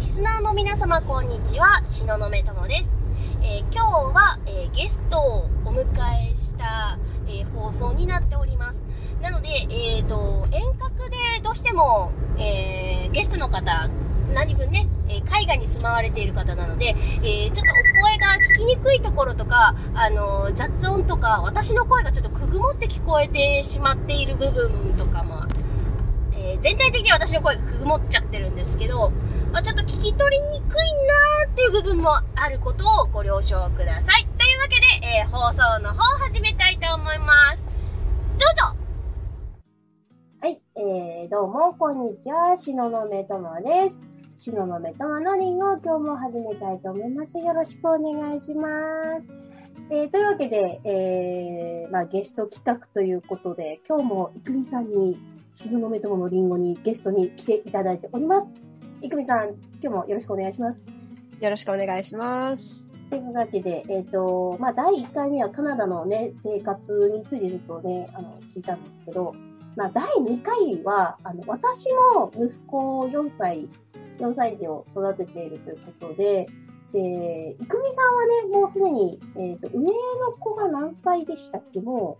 リスナーの皆様こんにちは、しののめともです。えー今日は、えーゲストをお迎えした、えー放送になっております。なので、えー、と遠隔でどうしても、えゲストの方、何分ね、えー海外に住まわれている方なので、えちょっとお声が聞きにくいところとか、あの雑音とか、私の声がちょっとくぐもって聞こえてしまっている部分とかも、え全体的に私の声がくぐもっちゃってるんですけど、まあ、ちょっと聞き取りにくいなーっていう部分もあることをご了承ください。というわけで、えー放送の方を始めたいと思います。どうぞはい、えー、どうも、こんにちは、しののめともです。しののめとものりんごを今日も始めたいと思います。よろしくお願いします。えー、というわけで、えー、まあ、ゲスト企画ということで、今日もいくみさんに、しののめとものりんごにゲストに来ていただいております。いくみさん、今日もよろしくお願いします。よろしくお願いします。というわけで、えっ、と、まあ、第1回目はカナダのね、生活についてちょっとね、あの、聞いたんですけど、まあ、第2回は、あの、私も息子4歳、4歳児を育てているということで、で、いくみさんはね、もうすでに、えっ、と、上の子が何歳でしたっけ？も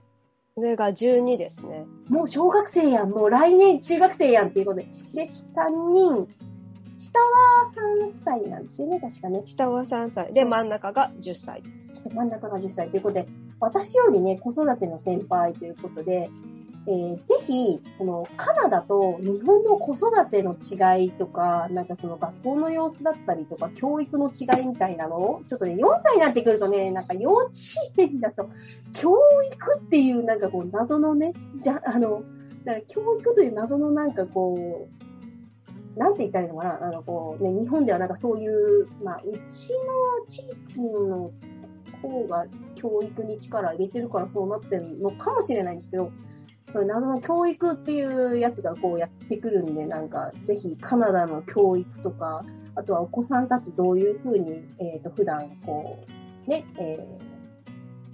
上が12ですね。う、もう小学生やん、もう来年中学生やんっていうことで、で、3人、下は3歳なんですよね、確かね。下は3歳。で、真ん中が10歳です。真ん中が10歳ということで、私よりね、子育ての先輩ということで、えーぜひ、その、カナダと日本の子育ての違いとか、なんかその学校の様子だったりとか、教育の違いみたいなのを、ちょっとね、4歳になってくるとね、なんか幼稚園だと、教育っていうなんかこう、謎のね、じゃ、あの、か教育という謎のなんかこう、なんて言ったらいいのかな？なんかこう、ね、日本ではなんかそういう、まあ、うちの地域の方が教育に力を入れてるからそうなってるのかもしれないんですけど、謎の教育っていうやつがこうやってくるんで、なんかぜひカナダの教育とか、あとはお子さんたちどういうふうに、えっ、と、普段こう、ね、えー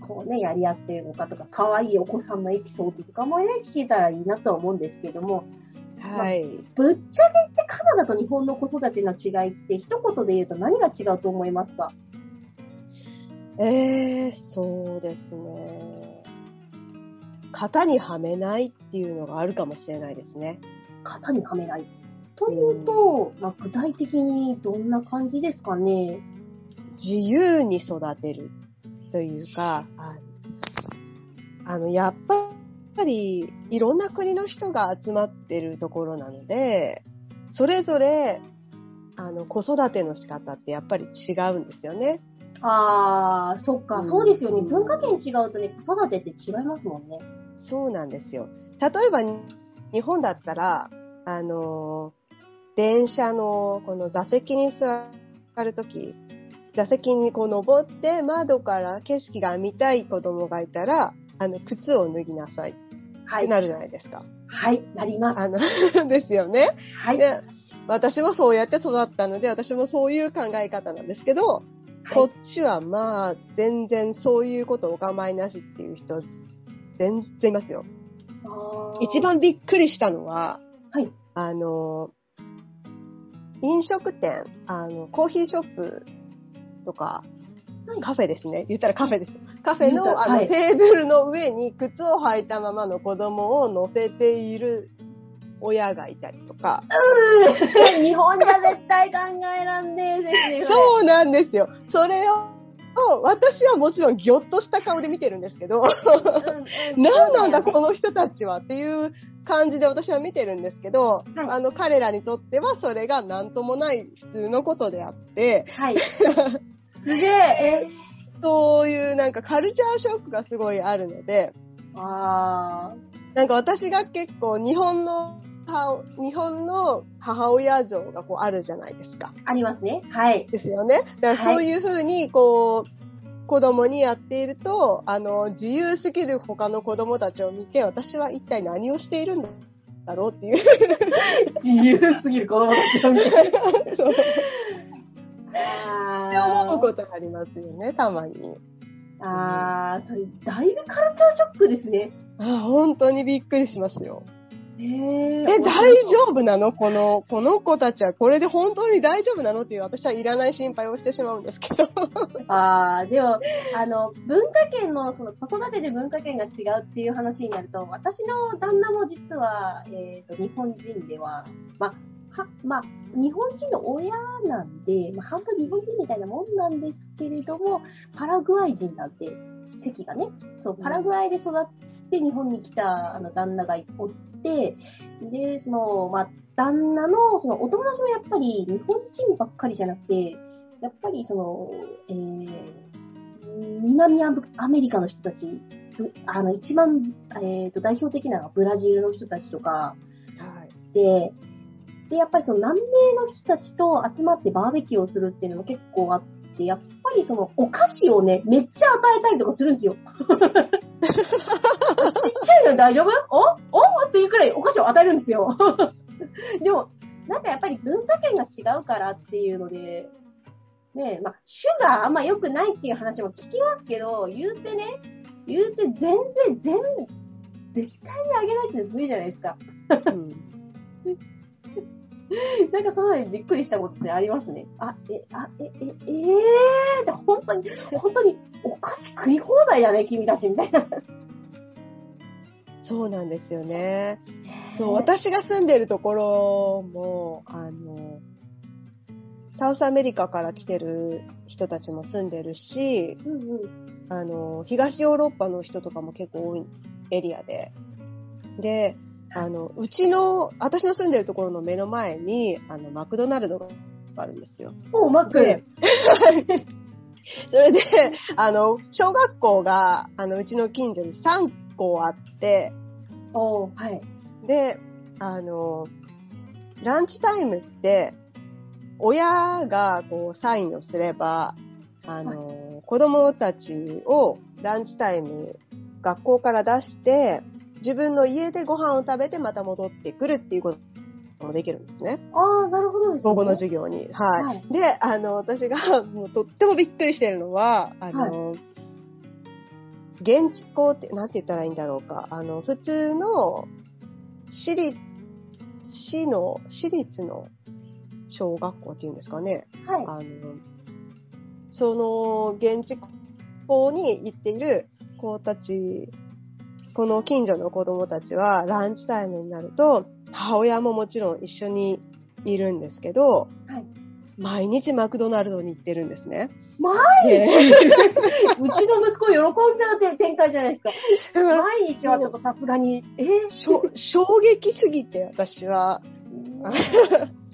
こうね、やり合ってるのかとか、可愛いお子さんのエピソードとかもね、聞けたらいいなとは思うんですけども、はい。ぶっちゃけってカナダと日本の子育ての違いって一言で言うと何が違うと思いますか？えー、そうですね。型にはめないっていうのがあるかもしれないですね。型にはめない。というと、まあ、具体的にどんな感じですかね？自由に育てるというか、ああの、やっぱりいろんな国の人が集まってるところなので、それぞれ、あの、子育ての仕方ってやっぱり違うんですよね。あー、そっか、うんそうですよね。文化圏違うとね、子育てって違いますもんね。そうなんですよ。例えば、日本だったら、あの、電車のこの座席に座るとき、座席にこう登って窓から景色が見たい子供がいたら、あの、靴を脱ぎなさいっはい。てなるじゃないですか。はい、なります。あの、ですよね。はい。で、私もそうやって育ったので、私もそういう考え方なんですけど、こっちはまあ、全然そういうことお構いなしっていう人、全然いますよ。一、番びっくりしたのは、はいあの、飲食店、あの、コーヒーショップとか、はいカフェですね。言ったらカフェですよ。カフェのあの、はいテーブルの上に靴を履いたままの子供を乗せている親がいたりとか。うー日本じゃ絶対考えらんねえですね。そうなんですよ。それを、私はもちろんギョッとした顔で見てるんですけど、何なんだこの人たちはっていう感じで私は見てるんですけど、はいあの彼らにとってはそれが何ともない普通のことであって、はい。すげえ。えそういうなんかカルチャーショックがすごいあるので、あなんか私が結構日本の母日本の母親像がこうあるじゃないですか。ー、ありますね。はい。ですよね。だからそういうふうにこう、子供にやっていると、あの、自由すぎる他の子供たちを見て、私は一体何をしているんだろうっていう。自由すぎる子供たちを見て。って思うことありますよね、たまに。あー、それ、だいぶカルチャーショックですね。あ本当にびっくりしますよ。えー、え、大丈夫なの？この、この子たちはこれで本当に大丈夫なの？っていう私はいらない心配をしてしまうんですけど。ああ、でも、あの、文化圏の、その子育てで文化圏が違うっていう話になると、私の旦那も実は、えっ、と、日本人では、まあ、は、まあ、日本人の親なんで、まあ、半分日本人みたいなもんなんですけれども、パラグアイ人なんで、席がね、そう、パラグアイで育って日本に来たあの旦那がおって、で、その、まあ、旦那の、その、お友達もやっぱり日本人ばっかりじゃなくて、やっぱりその、えー、南アアメリカの人たち、ぶあの、一番、えっ、と、代表的なのはブラジルの人たちとかはい。で、で、やっぱりその南米の人たちと集まってバーベキューをするっていうのも結構あって、やっぱりそのお菓子をね、めっちゃ与えたりとかするんですよ。ちっちゃいのに大丈夫？お？お？っていうくらいお菓子を与えるんですよ。でも、なんかやっぱり文化圏が違うからっていうので、ねえ、まあ、種があんま良くないっていう話も聞きますけど、言うてね、言うて全然、全、絶対にあげないって無理じゃないですか。うん なんかその辺びっくりしたことってありますね。あ、え、あ、え、え、えー？って本当に、本当にお菓子食い放題だね、君たちみたいな。そうなんですよね。そう、私が住んでるところも、あの、 South America から来てる人たちも住んでるし、うんうん。あの、東ヨーロッパの人とかも結構多いエリアで。で、あの、うちの、私の住んでるところの目の前に、あの、マクドナルドがあるんですよ。おう、マック。で それで、あの、小学校が、あの、うちの近所に3校あって、おう、はい。で、あの、ランチタイムって、親がこうサインをすれば、あの、子供たちをランチタイム、学校から出して、自分の家でご飯を食べてまた戻ってくるっていうこともできるんですね。ああ、なるほどですね。午後の授業に。はい。はい。で、あの、私がもうとってもびっくりしてるのは、あの、現地校って、なんて言ったらいいんだろうか。あの、普通の、私立、市の、私立の小学校っていうんですかね。はい。あの、その、現地校に行っている子たち、この近所の子供たちは、ランチタイムになると、母親ももちろん一緒にいるんですけど、はい。毎日マクドナルドに行ってるんですね。毎で日 うちの息子喜んじゃうって展開じゃないですか。毎日はちょっとさすがに、えー、衝撃すぎて、私は。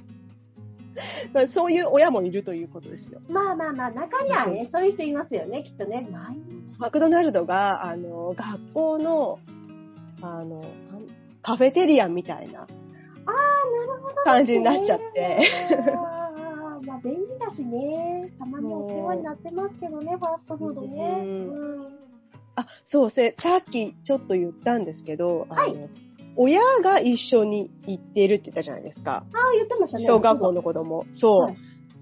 まあそういう親もいるということですよ。まあまあまあ、中にはね、そういう人いますよね、きっとね。毎日。マクドナルドが、あの、学校の、あの、カフェテリアみたいなああ、なるほど、ね。感じになっちゃって。まあ、便利だしね。たまにお世話になってますけどね、ファーストフードね。ううん。あ、そうせ、さっきちょっと言ったんですけど、あのはい親が一緒に行ってるって言ったじゃないですか。ああ、言ってましたね。小学校の子供。そう。はい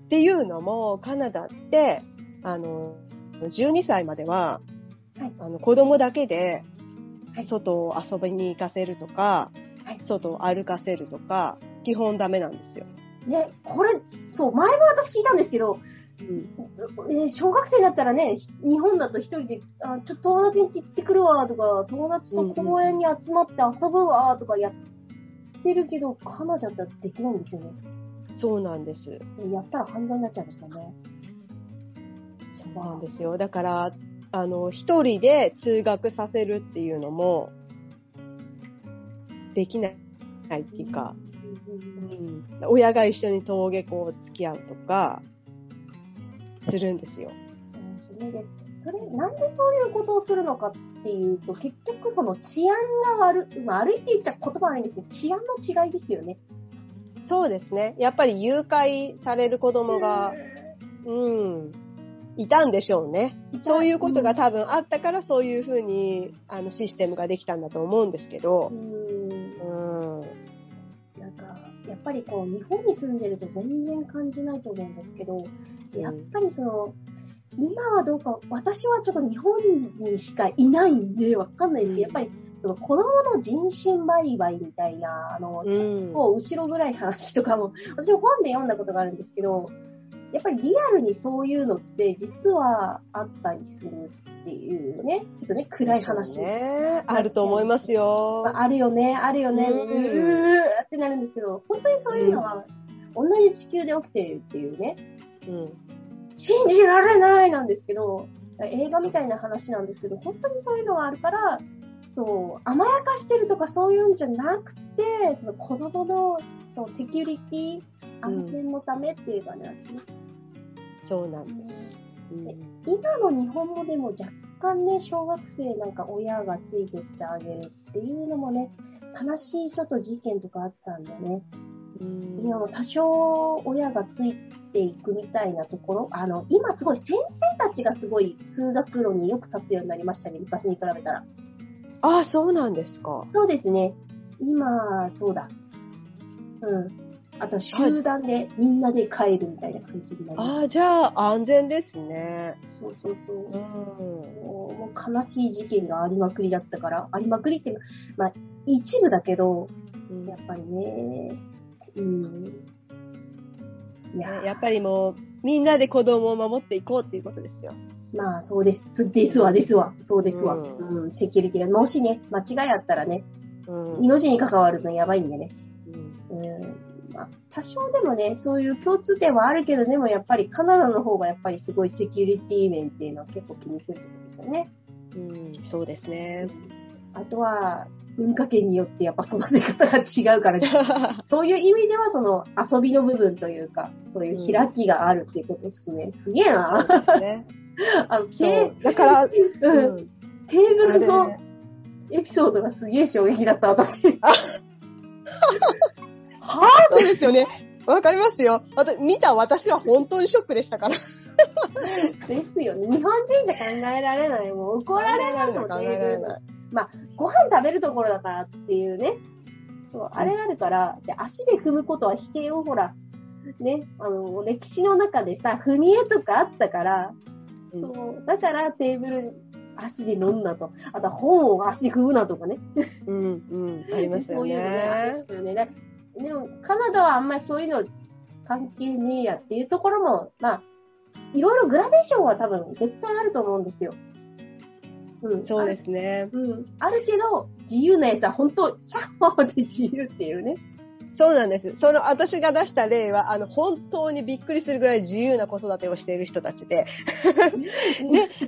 っていうのも、カナダって、あの、12歳までは、はいあの、子供だけではい、外を遊びに行かせるとか、はい外を歩かせるとか、基本ダメなんですよ。ね、これ、そう、前も私聞いたんですけど、えー小学生になったらね、ひ日本だと一人で、あちょっと友達に行ってくるわとか、友達と公園に集まって遊ぶわとかやってるけど、カナダだったらできないんですよね。そうなんです。やったら犯罪になっちゃうんですよね。そうなんですよ。だから、あの、一人で通学させるっていうのも、できないっていうか、うん、親が一緒に登下校を付き合うとか、するんですよ。それで、それ、なんでそういうことをするのかっていうと、結局その治安が悪い、まあ悪いって言っちゃ言葉悪いんですけど、治安の違いですよね。そうですね。やっぱり誘拐される子供が、うん、いたんでしょうね。そういうことが多分あったから、そういうふうに、あの、システムができたんだと思うんですけどう、んか、やっぱりこう、日本に住んでると全然感じないと思うんですけど、やっぱりその、今はどうか、私はちょっと日本にしかいないんで、わかんないですけど、やっぱりその子供の人身売買みたいな、あの、うん。こう、後ろぐらい話とかも、私も本で読んだことがあるんですけど、やっぱりリアルにそういうのって実はあったりするっていうね、ちょっとね、暗い話。ね。あると思いますよ。あるよね、あるよね、ううんーってなるんですけど、本当にそういうのが同じ地球で起きているっていうね、うん。信じられないなんですけど、映画みたいな話なんですけど、本当にそういうのがあるから、そう、甘やかしてるとかそういうんじゃなくて、その子供の、そう、セキュリティ、安全のためっていうかね、私ねそうなんです。うん今の日本語でも若干ね、小学生なんか親がついてってあげるっていうのもね、悲しいちょっと事件とかあったんでね、うん多少親がついていくみたいなところ、あの、今すごい先生たちがすごい通学路によく立つようになりましたね、昔に比べたら。あ、そうなんですか。そうですね。今、そうだ。うん。あと、集団でみんなで帰るみたいな感じになりまあ、じゃあ安全ですね。す。そうそうそう。うん。もうもう悲しい事件がありまくりだったから、ありまくりって、まあ、一部だけど、うんやっぱりね、うん。いやねやっぱりもう、みんなで子供を守っていこうっていうことですよ。まあ、そうです。ですわ、ですわ。そうですわ。ううん、セキュリティが。もしね、間違いあったらね、うん。命に関わるとやばいんでね。うんうん。まあ、多少でもね、そういう共通点はあるけど、でもやっぱりカナダの方がやっぱりすごいセキュリティ面っていうのは結構気にするってことですよね。うん、そうですね。あとは、文化圏によってやっぱ育て方が違うからね。そういう意味では、その遊びの部分というか、そういう開きがあるっていうことですね。すげえな。ね あの、そテう。だから、ーうんうんテーブルのエピソードがすげえ衝撃だった、私。あはそうですよね。わかりますよ。あと、見た私は本当にショックでしたから。ぁ ですよね。日本人じゃ考えられない。もう怒られますもん、ーブルられない。ご飯食べるところだからっていうね。そう、あれがあるから、で足で踏むことは否定をほら、ね、あの、歴史の中でさ、踏み絵とかあったから、うんそう、だからテーブル足で飲んだと。あとは本を足踏むなとかね。うん、うん、ありますよ そういうのね。ありねま。すよね。だでも、カナダはあんまりそういうの関係ねえやっていうところも、まあ、いろいろグラデーションは多分絶対あると思うんですよ。うん。そうですね。うん。あるけど、自由なやつは本当、100歩で自由っていうね。そうなんです。その、私が出した例は、あの、本当にびっくりするぐらい自由な子育てをしている人たちで、で、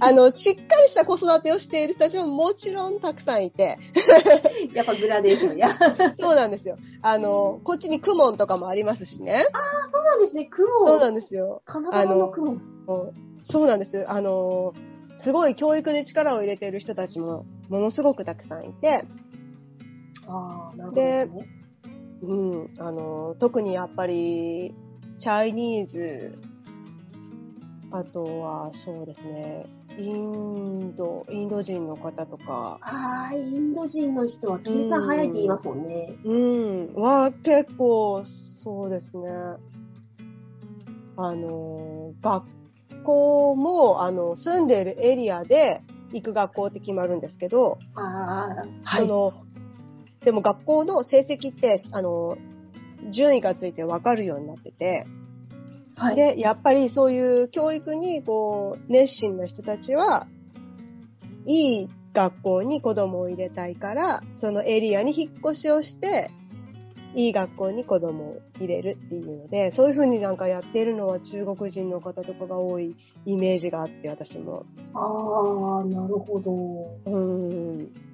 あの、しっかりした子育てをしている人たちももちろんたくさんいて、やっぱグラデーションや。あ、そうなんですよ。あの、こっちにクモンとかもありますしね。そうなんですね。雲。そうなんですよ。カナダの雲。そうそうなんです。あの、すごい教育に力を入れている人たちもものすごくたくさんいて、ああ、なるほどね。うん、あの、特にやっぱり、チャイニーズ、あとは、そうですね、インド、インド人の方とか、ああ、インド人の人は計算早いって言いますもんね。うん、は結構、そうですね、あの、学校も、あの、住んでいるエリアで行く学校って決まるんですけど、ああ、はい。その、でも学校の成績って、あの、順位がついて分かるようになってて、はい。で、やっぱりそういう教育に、こう、熱心な人たちは、いい学校に子供を入れたいから、そのエリアに引っ越しをして、いい学校に子供を入れるっていうので、そういう風になんかやってるのは中国人の方とかが多いイメージがあって、私も。ああ、なるほど。うーん。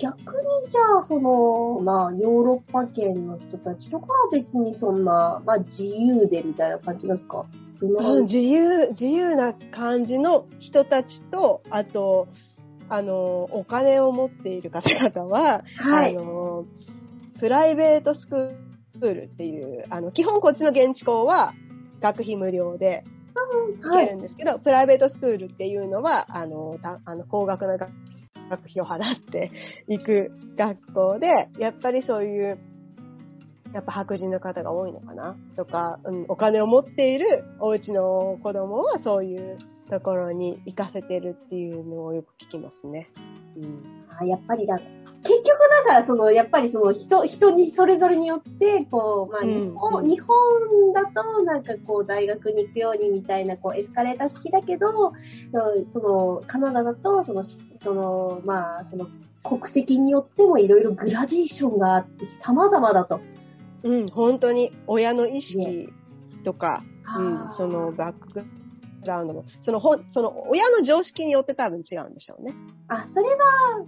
逆にじゃあ、その、まあ、ヨーロッパ圏の人たちとかは別にそんな、まあ、自由でみたいな感じですか？うん自由、自由な感じの人たちと、あと、あの、お金を持っている方々は、はい。あの、プライベートスクールっていう、あの、基本こっちの現地校は学費無料で行はい。けるんですけど、プライベートスクールっていうのは、あの、たあの高額な学学費を払っていく学校で、やっぱりそういう、やっぱ白人の方が多いのかな？とか、うん、お金を持っているお家の子供はそういうところに行かせてるっていうのをよく聞きますね。うん。あやっぱりだ、結局だからその、やっぱりその人、人にそれぞれによって、こう、まあうん。日本、うん日本だとなんかこう大学に行くようにみたいなこうエスカレーター式だけど、うんそのカナダだとその、しその、まあその国籍によってもいろいろグラデーションがあって様々だと。うん、本当に。親の意識とか、うんそのバックグラウンドも、そのほん、その親の常識によって多分違うんでしょうね。あ、それは、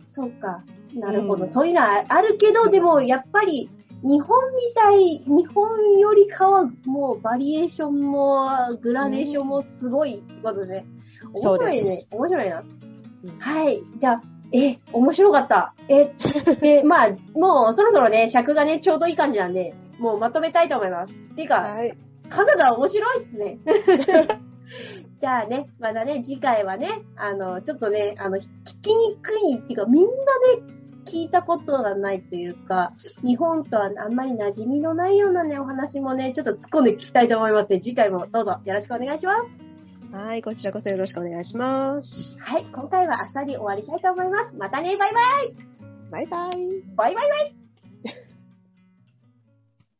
そうか。なるほど。うんそういうのはあるけど、でも、やっぱり、日本みたい、日本よりかは、もう、バリエーションも、グラデーションもすごいってことですね。面白いね。面白いな。うんはい。じゃあ、え、面白かった。え、で、まあ、もう、そろそろね、尺がね、ちょうどいい感じなんで、もうまとめたいと思います。っていうか、はい。カナダ面白いっすね。じゃあね、まだね、次回はね、あの、ちょっとね、あの、聞きにくいっていうか、みんなね、聞いたことがないというか、日本とはあんまり馴染みのないようなね、お話もね、ちょっと突っ込んで聞きたいと思いますので、次回もどうぞよろしくお願いします。はい、こちらこそよろしくお願いします。はい、今回はあっさり終わりたいと思います。またね、バイバイバイバイ。バイバイバイ